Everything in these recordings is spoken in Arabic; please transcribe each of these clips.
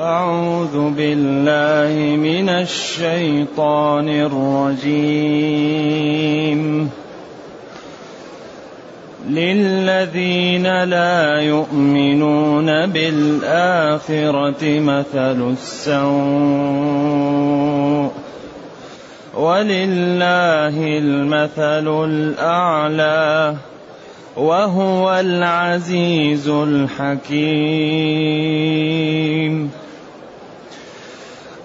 أعوذ بالله من الشيطان الرجيم. للذين لا يؤمنون بالآخرة مثل السوء. ولله المثل الأعلى. وهو العزيز الحكيم.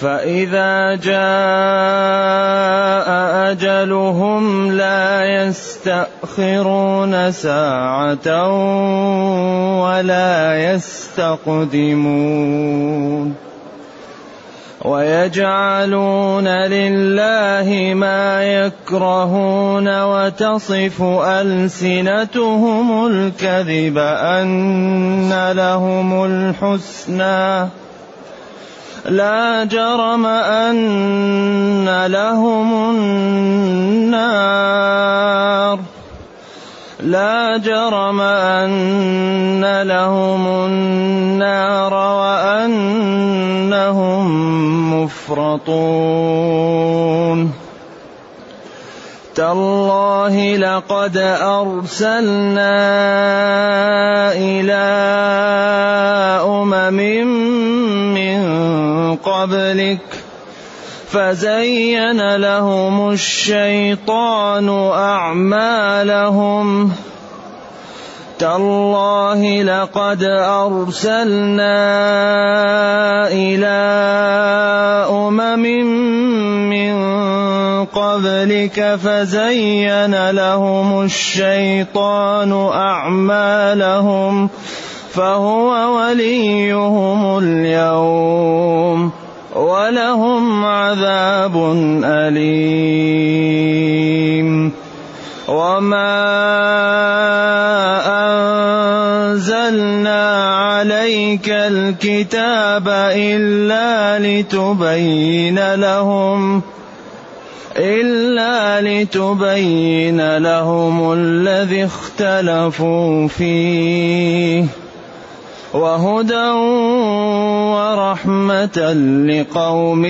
فإذا جاء أجلهم لا يستأخرون ساعة ولا يستقدمون ويجعلون لله ما يكرهون وتصف ألسنتهم الكذب أن لهم الحسنى لا جرم أن لهم النار. لا جرم أن لهم النار وأنهم مفرطون. تالله لقد أرسلنا إلى أمم قبلك فزين لهم الشيطان أعمالهم تالله لقد أرسلنا إلى أمم من قبلك فزين لهم الشيطان أعمالهم فهو وليهم اليوم ولهم عذاب أليم. وما أنزلنا عليك الكتاب إلا لتبين لهم إلا لتبين لهم الذي اختلفوا فيه. وهدى ورحمة لقوم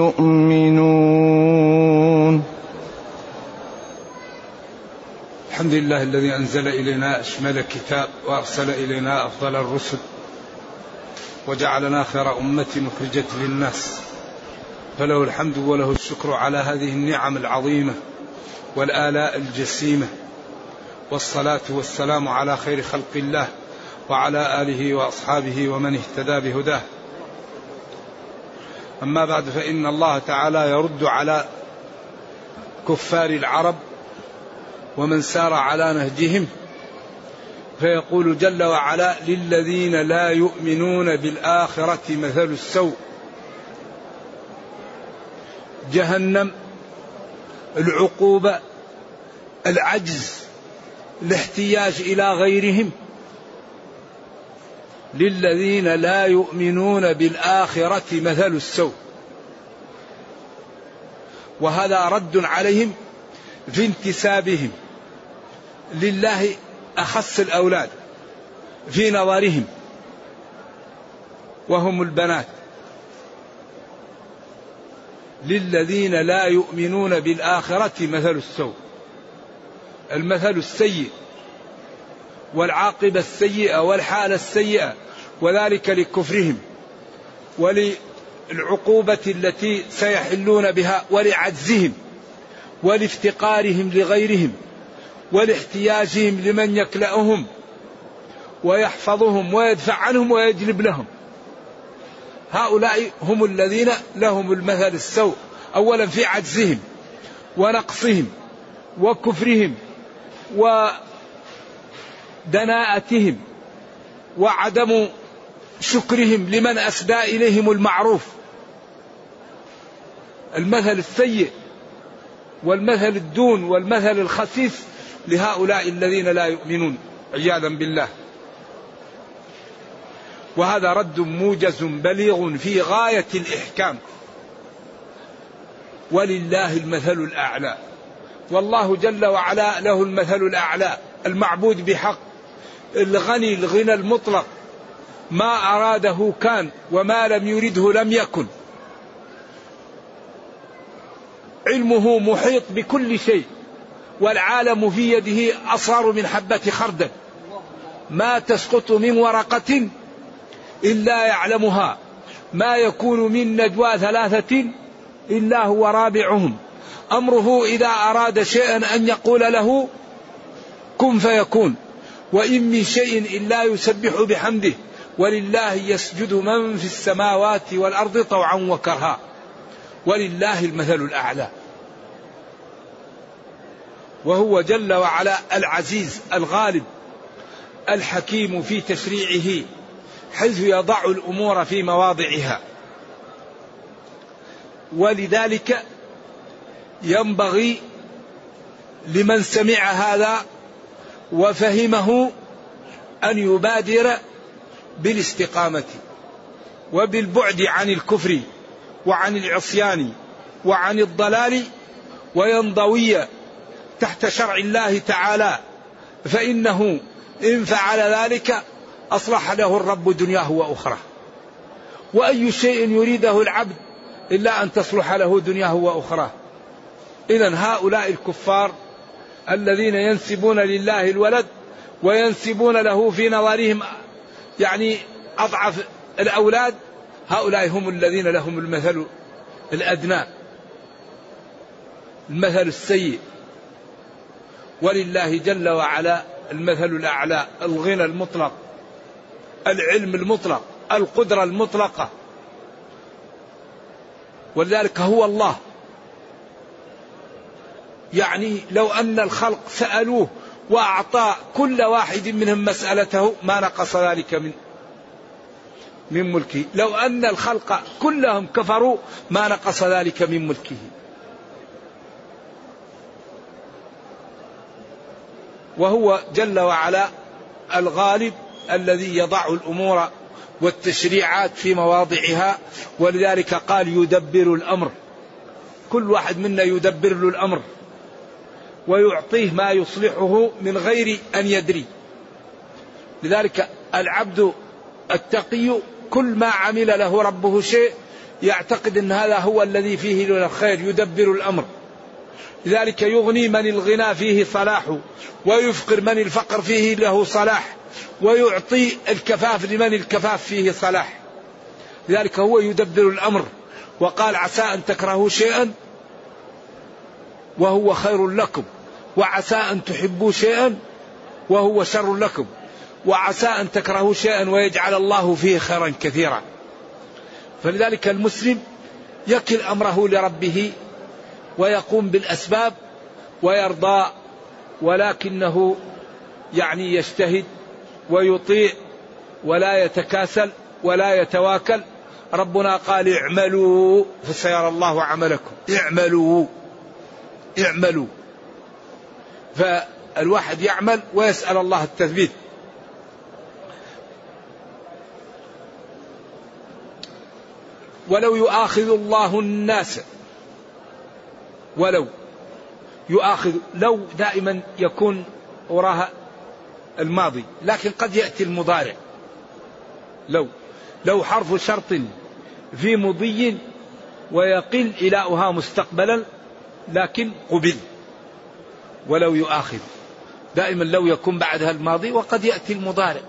يؤمنون. الحمد لله الذي أنزل إلينا أشمل الكتاب وأرسل إلينا أفضل الرسل وجعلنا خير أمة أخرجت للناس. فله الحمد وله الشكر على هذه النعم العظيمة والآلاء الجسيمة والصلاة والسلام على خير خلق الله وعلى آله وأصحابه ومن اهتدى بهداه. أما بعد فإن الله تعالى يرد على كفار العرب ومن سار على نهجهم فيقول جل وعلا للذين لا يؤمنون بالآخرة مثل السوء. جهنم العقوبة العجز الاحتياج إلى غيرهم. للذين لا يؤمنون بالآخرة مثل السوء. وهذا رد عليهم في انتسابهم. لله أخص الأولاد في نظرهم. وهم البنات. للذين لا يؤمنون بالآخرة مثل السوء. المثل السيء. والعاقبة السيئة والحالة السيئة. وذلك لكفرهم وللعقوبة التي سيحلون بها ولعجزهم ولافتقارهم لغيرهم ولاحتياجهم لمن يكلأهم ويحفظهم ويدفع عنهم ويجلب لهم. هؤلاء هم الذين لهم المثل السوء اولا في عجزهم ونقصهم وكفرهم ودناءتهم وعدم شكرهم لمن أسدى إليهم المعروف. المثل السيء والمثل الدون والمثل الخسيس لهؤلاء الذين لا يؤمنون عياذا بالله. وهذا رد موجز بليغ في غاية الإحكام. ولله المثل الأعلى. والله جل وعلا له المثل الأعلى المعبود بحق الغني الغنى المطلق. ما أراده كان وما لم يرده لم يكن. علمه محيط بكل شيء والعالم في يده أصغر من حبة خردل. ما تسقط من ورقة إلا يعلمها. ما يكون من نجوى ثلاثة إلا هو رابعهم. أمره إذا أراد شيئا أن يقول له كن فيكون. وإن من شيء إلا يسبح بحمده. ولله يسجد من في السماوات والأرض طوعا وكرها. ولله المثل الأعلى. وهو جل وعلا العزيز الغالب الحكيم في تشريعه حيث يضع الأمور في مواضعها. ولذلك ينبغي لمن سمع هذا وفهمه أن يبادر بالاستقامة وبالبعد عن الكفر وعن العصيان وعن الضلال وينضوي تحت شرع الله تعالى فإنه إن فعل ذلك أصلح له الرب دنياه وأخراه. وأي شيء يريده العبد إلا أن تصلح له دنياه وأخراه. اذا هؤلاء الكفار الذين ينسبون لله الولد وينسبون له في نظرهم يعني أضعف الأولاد هؤلاء هم الذين لهم المثل الأدنى المثل السيء. ولله جل وعلا المثل الأعلى الغنى المطلق العلم المطلق القدرة المطلقة. ولذلك هو الله. يعني لو أن الخلق سألوه وأعطى كل واحد منهم مسألته ما نقص ذلك من من ملكه. لو أن الخلق كلهم كفروا ما نقص ذلك من ملكه. وهو جل وعلا الغالب الذي يضع الأمور والتشريعات في مواضعها ولذلك قال يدبر الأمر. كل واحد منا يدبر له الأمر. ويعطيه ما يصلحه من غير أن يدري. لذلك العبد التقي كل ما عمل له ربه شيء يعتقد إن هذا هو الذي فيه الخير يدبر الأمر. لذلك يغني من الغنى فيه صلاح ويفقر من الفقر فيه له صلاح ويعطي الكفاف لمن الكفاف فيه صلاح. لذلك هو يدبر الأمر. وقال عسى أن تكرهوا شيئا وهو خير لكم. وعسى أن تحبوا شيئا وهو شر لكم. وعسى أن تكرهوا شيئا ويجعل الله فيه خيرا كثيرا. فلذلك المسلم يكل أمره لربه ويقوم بالأسباب ويرضى ولكنه يعني يجتهد ويطيع ولا يتكاسل ولا يتواكل. ربنا قال اعملوا فسيرى الله عملكم. اعملوا اعملوا. فالواحد يعمل ويسأل الله التثبيت. ولو يؤاخذ الله الناس ولو يؤاخذ لو دائما يكون وراها الماضي لكن قد يأتي المضارع. لو لو حرف شرط في مضي ويقل إلاؤها مستقبلا لكن قبل. ولو يؤاخذ. دائما لو يكون بعدها الماضي وقد يأتي المضارع.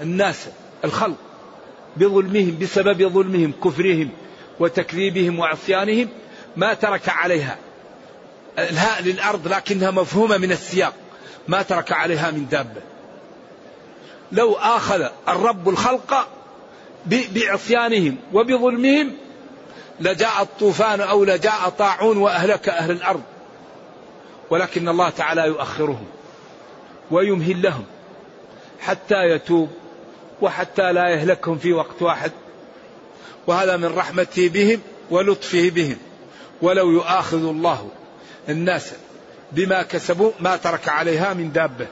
الناس الخلق بظلمهم بسبب ظلمهم كفرهم وتكذيبهم وعصيانهم ما ترك عليها الهاء للأرض لكنها مفهومة من السياق. ما ترك عليها من دابة. لو آخذ الرب الخلق بعصيانهم وبظلمهم لجاء الطوفان أو لجاء طاعون وأهلك أهل الأرض. ولكن الله تعالى يؤخرهم ويمهل لهم حتى يتوب وحتى لا يهلكهم في وقت واحد. وهذا من رحمته بهم ولطفه بهم. ولو يؤاخذ الله الناس بما كسبوا ما ترك عليها من دابة.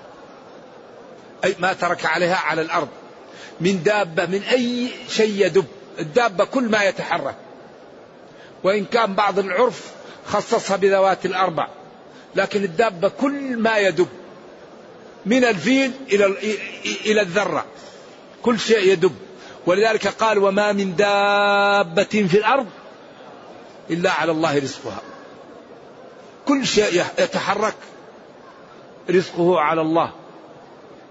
أي ما ترك عليها على الأرض. من دابة من أي شيء يدب. الدابة كل ما يتحرك. وإن كان بعض العرف خصصها بذوات الأربع. لكن الدابة كل ما يدب من الفيل إلى إلى الذرة. كل شيء يدب. ولذلك قال وما من دابة في الأرض إلا على الله رزقها. كل شيء يتحرك رزقه على الله.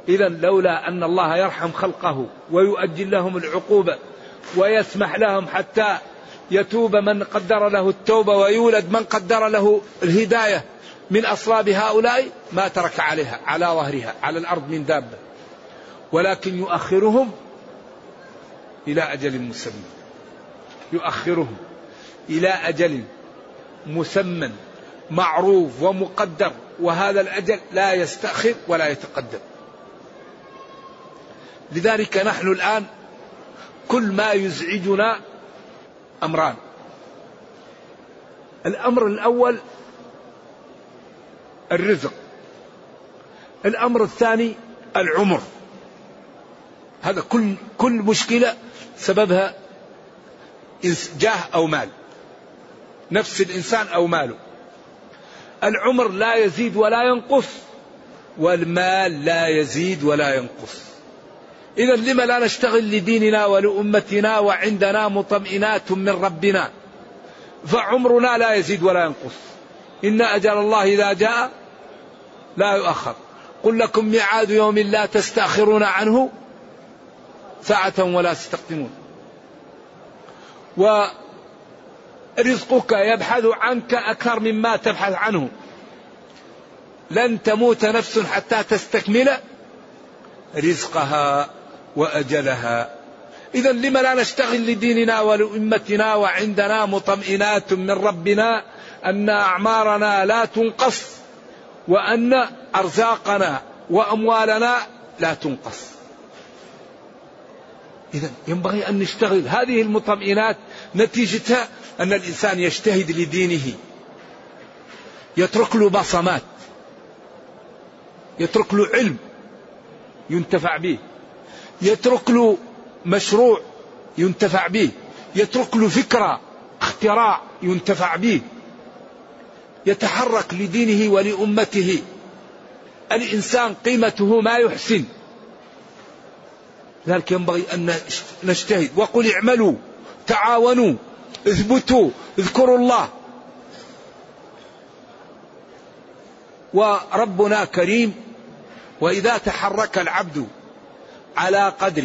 إذا لولا أن الله يرحم خلقه ويؤجل لهم العقوبة ويسمح لهم حتى يتوب من قدر له التوبة ويولد من قدر له الهداية من أصلاب هؤلاء ما ترك عليها على ظهرها على الأرض من دابة. ولكن يؤخرهم إلى أجل مسمى. يؤخرهم إلى أجل مسمى معروف ومقدر وهذا الأجل لا يستأخر ولا يتقدم. لذلك نحن الآن كل ما يزعجنا أمران. الأمر الأول الرزق. الأمر الثاني العمر. هذا كل كل مشكلة سببها جاه أو مال. نفس الإنسان أو ماله. العمر لا يزيد ولا ينقص والمال لا يزيد ولا ينقص. إذا لما لا نشتغل لديننا ولأمتنا وعندنا مطمئنات من ربنا فعمرنا لا يزيد ولا ينقص. إن أجل الله إذا جاء لا يؤخر. قل لكم ميعاد يوم لا تستأخرون عنه ساعة ولا تستقدمون. ورزقك يبحث عنك أكثر مما تبحث عنه. لن تموت نفس حتى تستكمل رزقها. وأجلها. إذا لما لا نشتغل لديننا ولأمتنا وعندنا مطمئنات من ربنا أن أعمارنا لا تنقص وأن أرزاقنا وأموالنا لا تنقص. إذا ينبغي أن نشتغل. هذه المطمئنات نتيجتها أن الإنسان يجتهد لدينه. يترك له بصمات. يترك له علم ينتفع به. يترك له مشروع ينتفع به. يترك له فكرة اختراع ينتفع به. يتحرك لدينه ولأمته. الإنسان قيمته ما يحسن. لذلك ينبغي أن نجتهد. وقل اعملوا تعاونوا اثبتوا اذكروا الله. وربنا كريم. وإذا تحرك العبد على قدر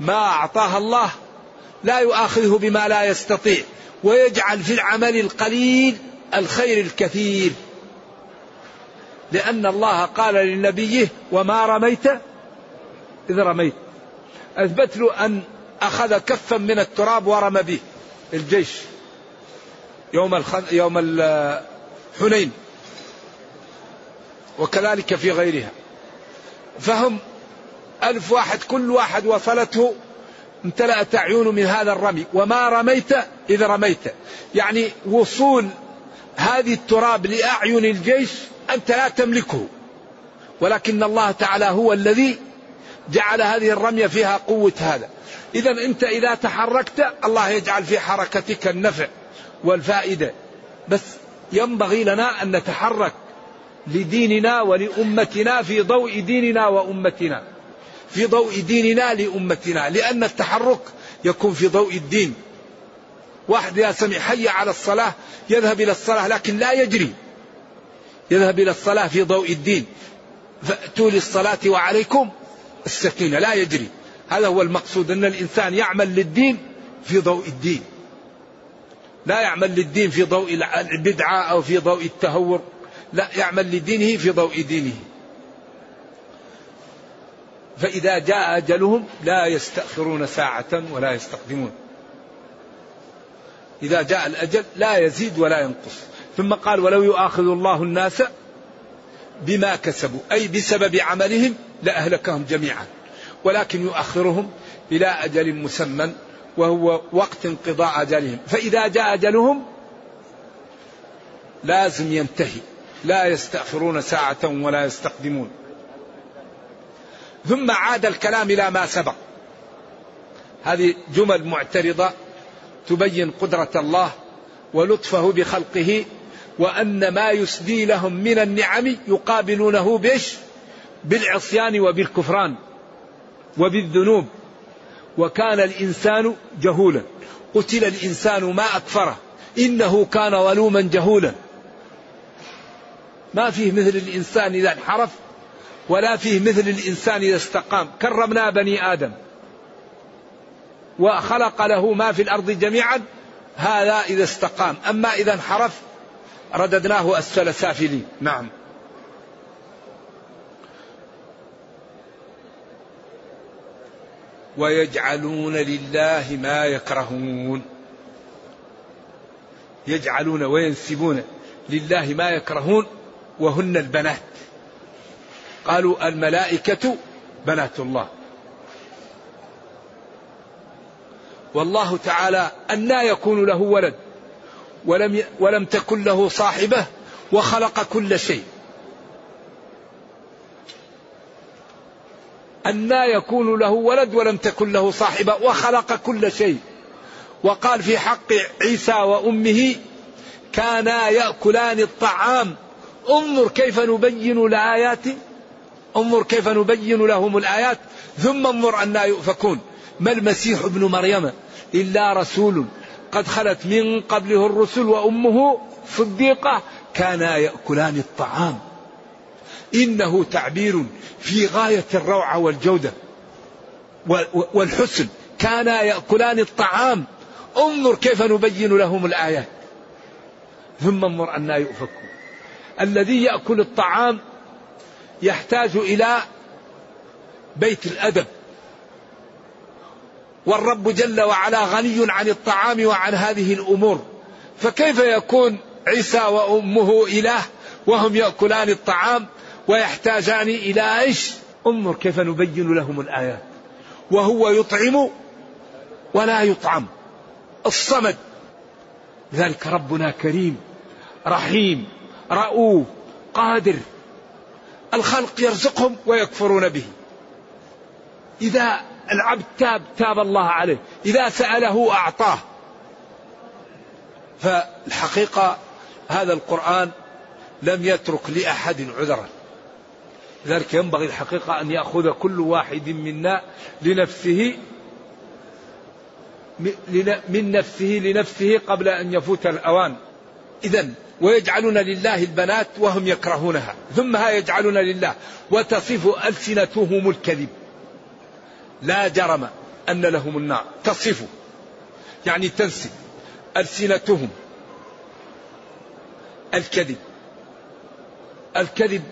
ما أعطاه الله لا يؤاخذه بما لا يستطيع ويجعل في العمل القليل الخير الكثير. لأن الله قال لنبيه وما رميت؟ إذ رميت. أثبت له أن أخذ كفا من التراب ورمى به الجيش يوم. يوم الحنين وكذلك في غيرها. فهم ألف واحد كل واحد وصلته امتلأت أعين من هذا الرمي. وما رميت إذا رميت. يعني وصول هذه التراب لأعين الجيش أنت لا تملكه. ولكن الله تعالى هو الذي جعل هذه الرمية فيها قوة هذا. إذا أنت إذا تحركت الله يجعل في حركتك النفع والفائدة. بس ينبغي لنا أن نتحرك لديننا ولأمتنا في ضوء ديننا وأمتنا. في ضوء ديننا لأمتنا لأن التحرك يكون في ضوء الدين. واحد إذا سمع حي على الصلاة يذهب إلى الصلاة لكن لا يجري. يذهب إلى الصلاة في ضوء الدين. فأتوا للصلاة وعليكم السكينة لا يجري. هذا هو المقصود أن الإنسان يعمل للدين في ضوء الدين. لا يعمل للدين في ضوء البدعة أو في ضوء التهور لا يعمل لدينه في ضوء دينه. فإذا جاء أجلهم لا يستأخرون ساعة ولا يستقدمون. إذا جاء الأجل لا يزيد ولا ينقص. ثم قال ولو يؤاخذ الله الناس بما كسبوا أي بسبب عملهم لأهلكهم جميعا. ولكن يؤخرهم إلى أجل مسمى وهو وقت انقضاء أجلهم. فإذا جاء أجلهم لازم ينتهي. لا يستأخرون ساعة ولا يستقدمون. ثم عاد الكلام إلى ما سبق. هذه جمل معترضة تبين قدرة الله ولطفه بخلقه وأن ما يسدي لهم من النعم يقابلونه بإيش؟ بالعصيان وبالكفران وبالذنوب. وكان الإنسان جهولا. قتل الإنسان ما أكفره. إنه كان ظلوما جهولا. ما فيه مثل الإنسان إذا انحرف ولا فيه مثل الإنسان إذا استقام. كرمنا بني آدم. وخلق له ما في الأرض جميعا هذا إذا استقام. أما إذا انحرف رددناه أسفل سافلين نعم. ويجعلون لله ما يكرهون. يجعلون وينسبون لله ما يكرهون وهن البنات. قالوا الملائكة بنات الله. والله تعالى أنى يكون له ولد ولم ولم تكن له صاحبة وخلق كل شيء. أنى يكون له ولد ولم تكن له صاحبة وخلق كل شيء. وقال في حق عيسى وأمه كانا يأكلان الطعام. انظر كيف نبين الآيات. انظر كيف نبين لهم الآيات ثم انظر أنا يؤفكون. ما المسيح ابن مريم؟ إلا رسول قد خلت من قبله الرسل وأمه صديقة كانا يأكلان الطعام. إنه تعبير في غاية الروعة والجودة والحسن. كانا يأكلان الطعام. انظر كيف نبين لهم الآيات. ثم انظر أنا يؤفكون. الذي يأكل الطعام يحتاج إلى بيت الأدب. والرب جل وعلا غني عن الطعام وعن هذه الأمور. فكيف يكون عيسى وأمه إله وهم يأكلان الطعام ويحتاجان إلى إيش؟ انظر كيف نبين لهم الآيات. وهو يطعم ولا يطعم. الصمد. ذلك ربنا كريم رحيم رؤوف قادر. الخلق يرزقهم ويكفرون به. إذا العبد تاب تاب الله عليه. إذا سأله أعطاه. فالحقيقة هذا القرآن لم يترك لأحد عذرا. لذلك ينبغي الحقيقة أن يأخذ كل واحد منا لنفسه من نفسه لنفسه قبل أن يفوت الأوان. إذا ويجعلون لله البنات وهم يكرهونها ثم ها يجعلون لله وتصف ألسنتهم الكذب. لا جرم أن لهم النار تصف. يعني تنسب ألسنتهم الكذب. الكذب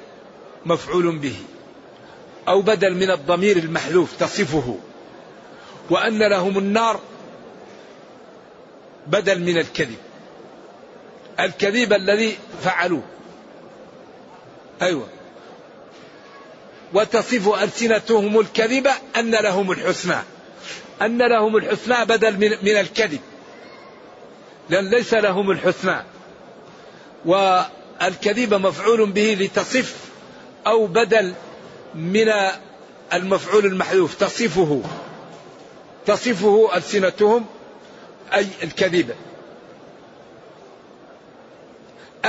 مفعول به أو بدل من الضمير المحذوف تصفه. وأن لهم النار بدل من الكذب. الكذب الذي فعلوه. أيوة. وتصف ألسنتهم الكذب أن لهم الحسنى. أن لهم الحسنى بدل من, الكذب. لأن ليس لهم الحسنى. والكذب مفعول به لتصف أو بدل من المفعول المحذوف. تصفه. تصفه ألسنتهم أي الكذب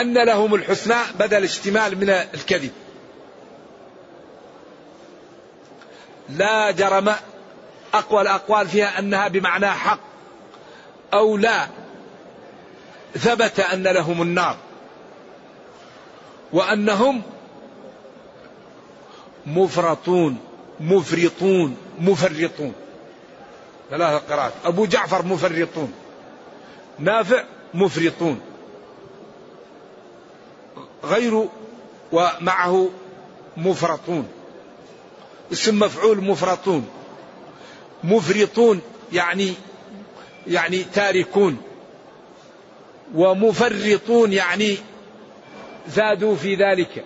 أن لهم الحسنى بدل اشتمال من الكذب. لا جرم أقوى الأقوال فيها أنها بمعنى حق أو لا. ثبت أن لهم النار وأنهم مفرطون مفرطون مفرطون. ثلاثة قراءات. أبو جعفر مفرطون نافع مفرطون. غير ومعه مفرطون. اسم مفعول مفرطون. مفرطون يعني يعني تاركون. ومفرطون يعني زادوا في ذلك.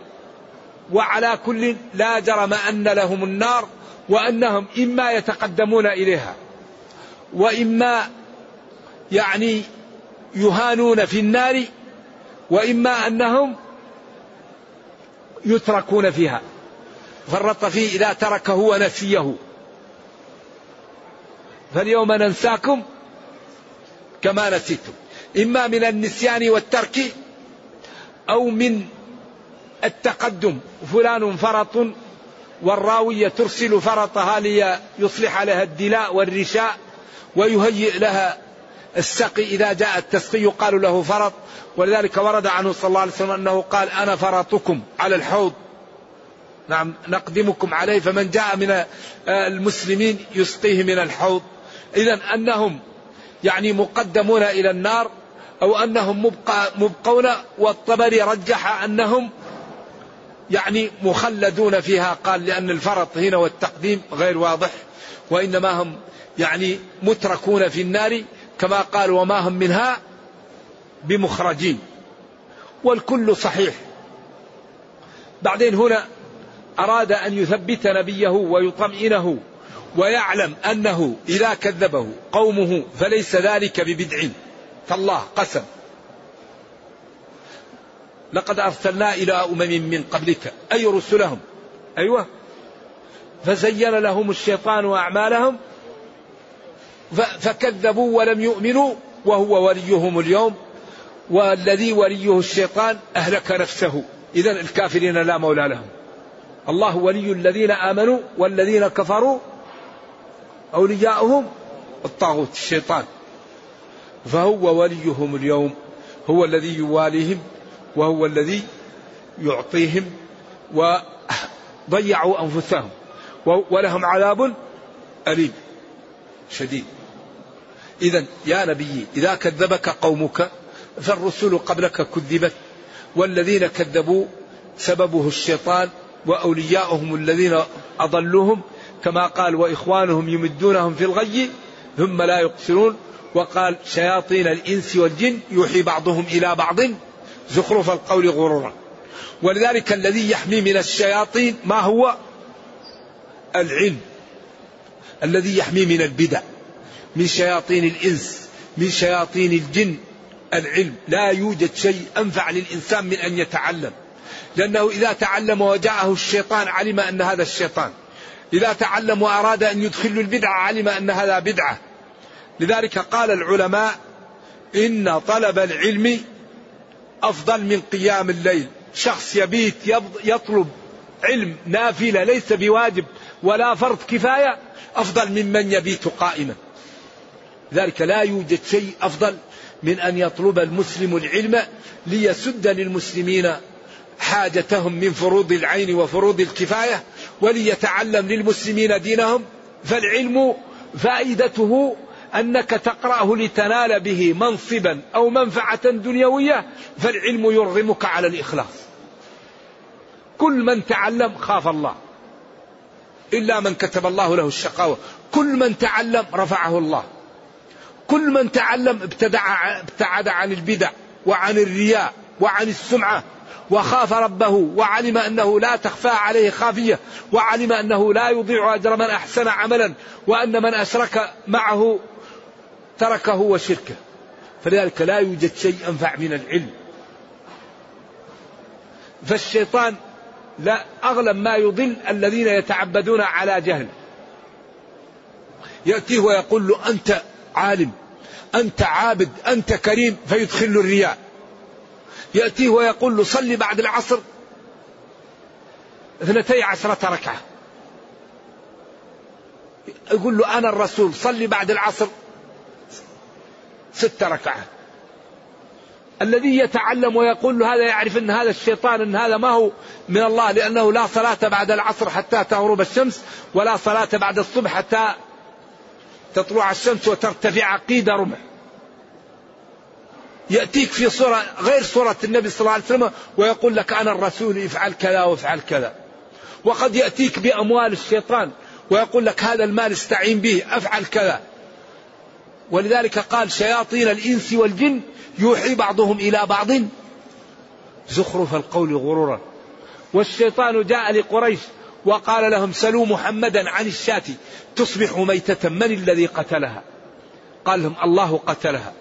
وعلى كل لا جرم أن لهم النار وأنهم إما يتقدمون إليها وإما يعني يهانون في النار وإما أنهم يتركون فيها. فرط فيه إذا تركه ونسيه. فاليوم ننساكم كما نسيتم. إما من النسيان والترك أو من التقدم. فلان فرط والراوية ترسل فرطها ليصلح لها الدلاء والرشاء ويهيئ لها السقي إذا جاء التسقي يقال له فرط ولذلك ورد عنه صلى الله عليه وسلم أنه قال أنا فرطكم على الحوض. نعم نقدمكم عليه فمن جاء من المسلمين يسقيه من الحوض. إذا أنهم يعني مقدمون إلى النار أو أنهم مبقى مبقون والطبري رجح أنهم يعني مخلدون فيها قال لأن الفرط هنا والتقديم غير واضح وإنما هم يعني متركون في النار. كما قال وما هم منها بمخرجين والكل صحيح. بعدين هنا أراد أن يثبت نبيه ويطمئنه ويعلم أنه إذا كذبه قومه فليس ذلك ببدع. تالله قسم. لقد أرسلنا إلى أمم من قبلك. أي رسلهم؟ أيوة. فزين لهم الشيطان أعمالهم فكذبوا ولم يؤمنوا وهو وليهم اليوم والذي وليه الشيطان أهلك نفسه. إذا الكافرين لا مولى لهم. الله ولي الذين آمنوا والذين كفروا أولياؤهم الطاغوت الشيطان. فهو وليهم اليوم. هو الذي يواليهم وهو الذي يعطيهم وضيعوا أنفسهم. ولهم عذاب أليم شديد. إذا يا نبي إذا كذبك قومك فالرسل قبلك كذبت والذين كذبوا سببه الشيطان وأولياؤهم الذين أضلوهم كما قال وإخوانهم يمدونهم في الغي ثم لا يقصرون وقال شياطين الإنس والجن يوحي بعضهم إلى بعض زخرف القول غرورا. ولذلك الذي يحمي من الشياطين ما هو؟ العلم. الذي يحمي من البدع. من شياطين الإنس من شياطين الجن العلم. لا يوجد شيء أنفع للإنسان من أن يتعلم. لأنه إذا تعلم وجاءه الشيطان علم أن هذا الشيطان. إذا تعلم وأراد أن يدخل البدعة علم أن هذا بدعة. لذلك قال العلماء إن طلب العلم أفضل من قيام الليل. شخص يبيت يطلب علم نافلة ليس بواجب ولا فرض كفاية أفضل ممن يبيت قائما. ذلك لا يوجد شيء أفضل من أن يطلب المسلم العلم ليسد للمسلمين حاجتهم من فروض العين وفروض الكفاية وليتعلم للمسلمين دينهم. فالعلم فائدته أنك تقرأه لتنال به منصبا أو منفعة دنيوية فالعلم يرغمك على الإخلاص. كل من تعلم خاف الله إلا من كتب الله له الشقاوة. كل من تعلم رفعه الله. كل من تعلم ابتدع ابتعد عن البدع وعن الرياء وعن السمعة وخاف ربه وعلم أنه لا تخفى عليه خافية وعلم أنه لا يضيع أجر من أحسن عملا وأن من أشرك معه تركه وشركه. فلذلك لا يوجد شيء أنفع من العلم. فالشيطان لا أغلب ما يضل الذين يتعبدون على جهل. يأتيه ويقول له أنت عالم. أنت عابد أنت كريم فيدخل الرياء. يأتيه ويقول له صلي بعد العصر. اثنتي عشرة ركعة. يقول له أنا الرسول صلي بعد العصر. ست ركعات الذي يتعلم ويقول له هذا يعرف إن هذا الشيطان إن هذا ما هو من الله لأنه لا صلاة بعد العصر حتى تغرب الشمس ولا صلاة بعد الصبح حتى تطلع الشمس وترتفع قيد رمح. يأتيك في صورة غير صورة النبي صلى الله عليه وسلم ويقول لك أنا الرسول افعل كذا وافعل كذا. وقد يأتيك بأموال الشيطان ويقول لك هذا المال استعين به افعل كذا. ولذلك قال شياطين الإنس والجن يوحي بعضهم إلى بعض زخرف القول غرورا والشيطان جاء لقريش وقال لهم سلوا محمدا عن الشاة تصبح ميتة من الذي قتلها؟ قال لهم الله قتلها.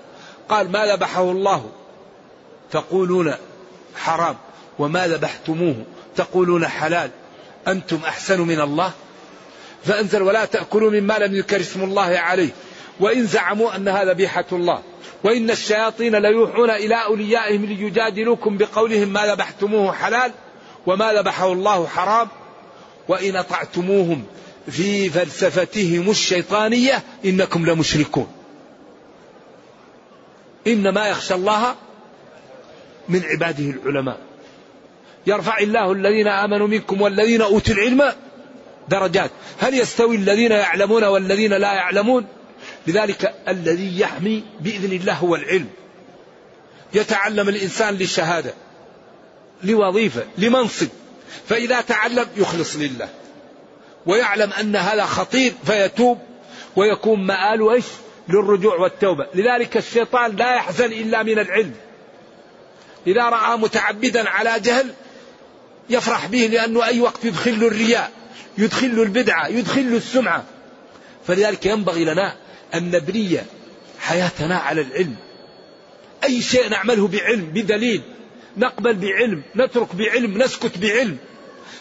قال ما ذبحه الله؟ تقولون حرام. وما ذبحتموه؟ تقولون حلال. أنتم أحسن من الله؟ فأنزل ولا تأكلوا مما لم يذكر اسم الله عليه. وإن زعموا أنها ذبيحة الله. وإن الشياطين ليوحون إلى أوليائهم ليجادلوكم بقولهم ما ذبحتموه حلال وما ذبحه الله حرام. وإن أطعتموهم في فلسفتهم الشيطانية إنكم لمشركون. إنما يخشى الله من عباده العلماء. يرفع الله الذين آمنوا منكم والذين أوتوا العلم درجات. هل يستوي الذين يعلمون والذين لا يعلمون؟ لذلك الذي يحمي بإذن الله هو العلم. يتعلم الإنسان للشهادة لوظيفة لمنصب. فإذا تعلم يخلص لله. ويعلم أن هذا خطير فيتوب. ويكون مآل إيش؟ للرجوع والتوبة. لذلك الشيطان لا يحزن إلا من العلم. إذا رأى متعبدا على جهل يفرح به لأنه أي وقت يدخل الرياء يدخل البدعة يدخل السمعة. فلذلك ينبغي لنا أن نبني حياتنا على العلم. أي شيء نعمله بعلم بدليل نقبل بعلم نترك بعلم نسكت بعلم.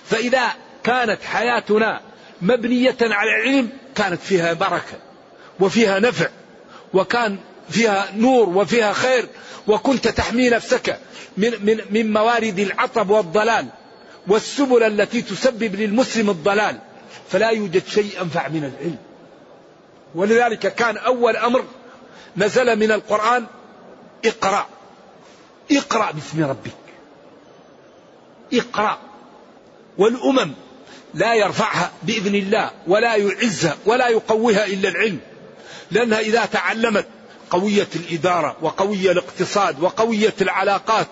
فإذا كانت حياتنا مبنية على العلم كانت فيها بركة وفيها نفع وكان فيها نور وفيها خير وكنت تحمي نفسك من من من موارد العطب والضلال والسبل التي تسبب للمسلم الضلال. فلا يوجد شيء أنفع من العلم. ولذلك كان أول أمر نزل من القرآن اقرأ. اقرأ باسم ربك. اقرأ. والأمم لا يرفعها بإذن الله ولا يعزها ولا يقويها إلا العلم لأنها إذا تعلمت قوية الإدارة وقوية الاقتصاد وقوية العلاقات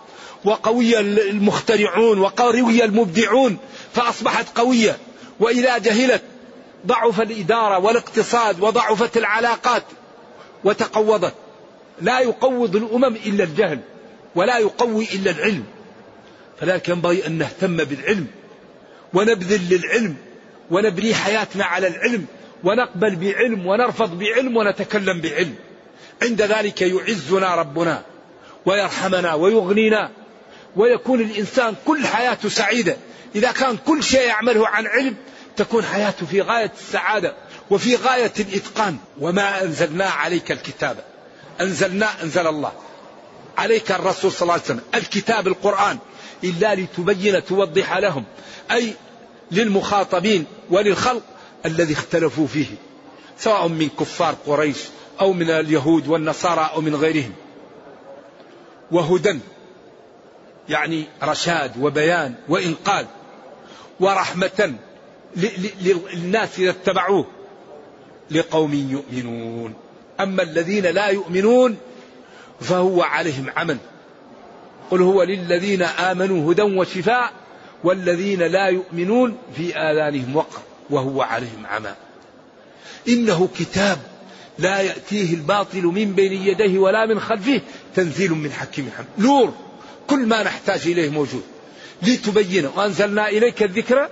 وقوي المخترعون وقوي المبدعون فأصبحت قوية. وإذا جهلت ضعف الإدارة والاقتصاد وضعفت العلاقات وتقوضت لا يقوض الأمم إلا الجهل. ولا يقوي إلا العلم. فلذلك ينبغي أن نهتم بالعلم ونبذل للعلم ونبني حياتنا على العلم ونقبل بعلم ونرفض بعلم ونتكلم بعلم. عند ذلك يعزنا ربنا ويرحمنا ويغنينا ويكون الإنسان كل حياته سعيدة. إذا كان كل شيء يعمله عن علم تكون حياته في غاية السعادة وفي غاية الإتقان. وما أنزلنا عليك الكتاب. أنزلنا أنزل الله. عليك الرسول صلى الله عليه وسلم الكتاب القرآن إلا لتبين توضح لهم أي للمخاطبين وللخلق الذي اختلفوا فيه سواء من كفار قريش أو من اليهود والنصارى أو من غيرهم. وهدى يعني رشاد وبيان وإنقاذ ورحمة للناس إذا اتبعوه لقوم يؤمنون. أما الذين لا يؤمنون فهو عليهم عمل. قل هو للذين آمنوا هدى وشفاء والذين لا يؤمنون في آذانهم وقر وهو عليهم عمى. إنه كتاب لا يأتيه الباطل من بين يديه ولا من خلفه تنزيل من حكيم حميد نور كل ما نحتاج إليه موجود. لتبين وأنزلنا إليك الذكر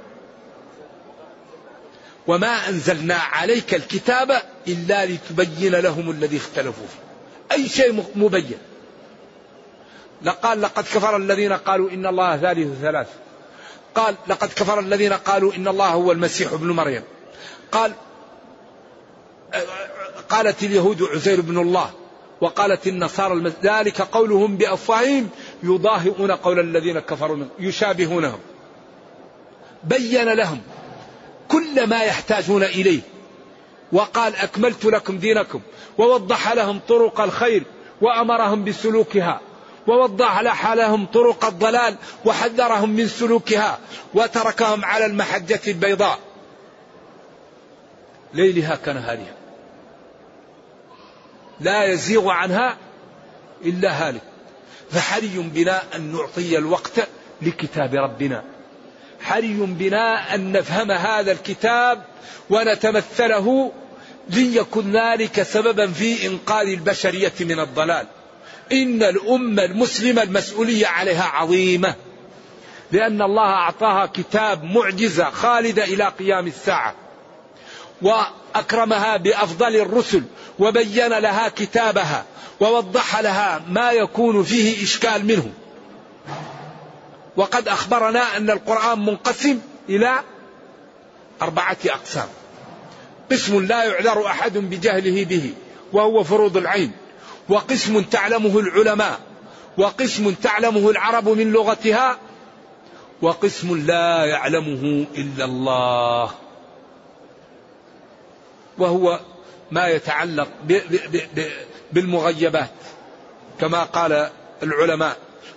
وما أنزلنا عليك الكتاب إلا لتبين لهم الذي اختلفوا فيه. أي شيء مبين. لقال لقد كفر الذين قالوا إن الله ثالث ثلاث. قال لقد كفر الذين قالوا إن الله هو المسيح ابن مريم. قال قالت اليهود عزير بن الله وقالت النصارى ذلك قولهم بأفواههم يضاهئون قول الذين كفروا منهم يشابهونهم. بين لهم كل ما يحتاجون إليه. وقال أكملت لكم دينكم ووضح لهم طرق الخير وأمرهم بسلوكها ووضح لهم طرق الضلال وحذرهم من سلوكها وتركهم على المحجة البيضاء. ليلها كنهارها. لا يزيغ عنها إلا هالك. فحري بنا أن نعطي الوقت لكتاب ربنا. حري بنا أن نفهم هذا الكتاب ونتمثله ليكن ذلك سببا في إنقاذ البشرية من الضلال. إن الأمة المسلمة المسؤولية عليها عظيمة لأن الله أعطاها كتاب معجزة خالدة إلى قيام الساعة وأكرمها بأفضل الرسل وبين لها كتابها ووضح لها ما يكون فيه إشكال منه. وقد أخبرنا أن القرآن منقسم إلى أربعة أقسام. قسم لا يعذر أحد بجهله به وهو فروض العين. وقسم تعلمه العلماء وقسم تعلمه العرب من لغتها وقسم لا يعلمه إلا الله. وهو ما يتعلق بالمغيبات كما قال العلماء.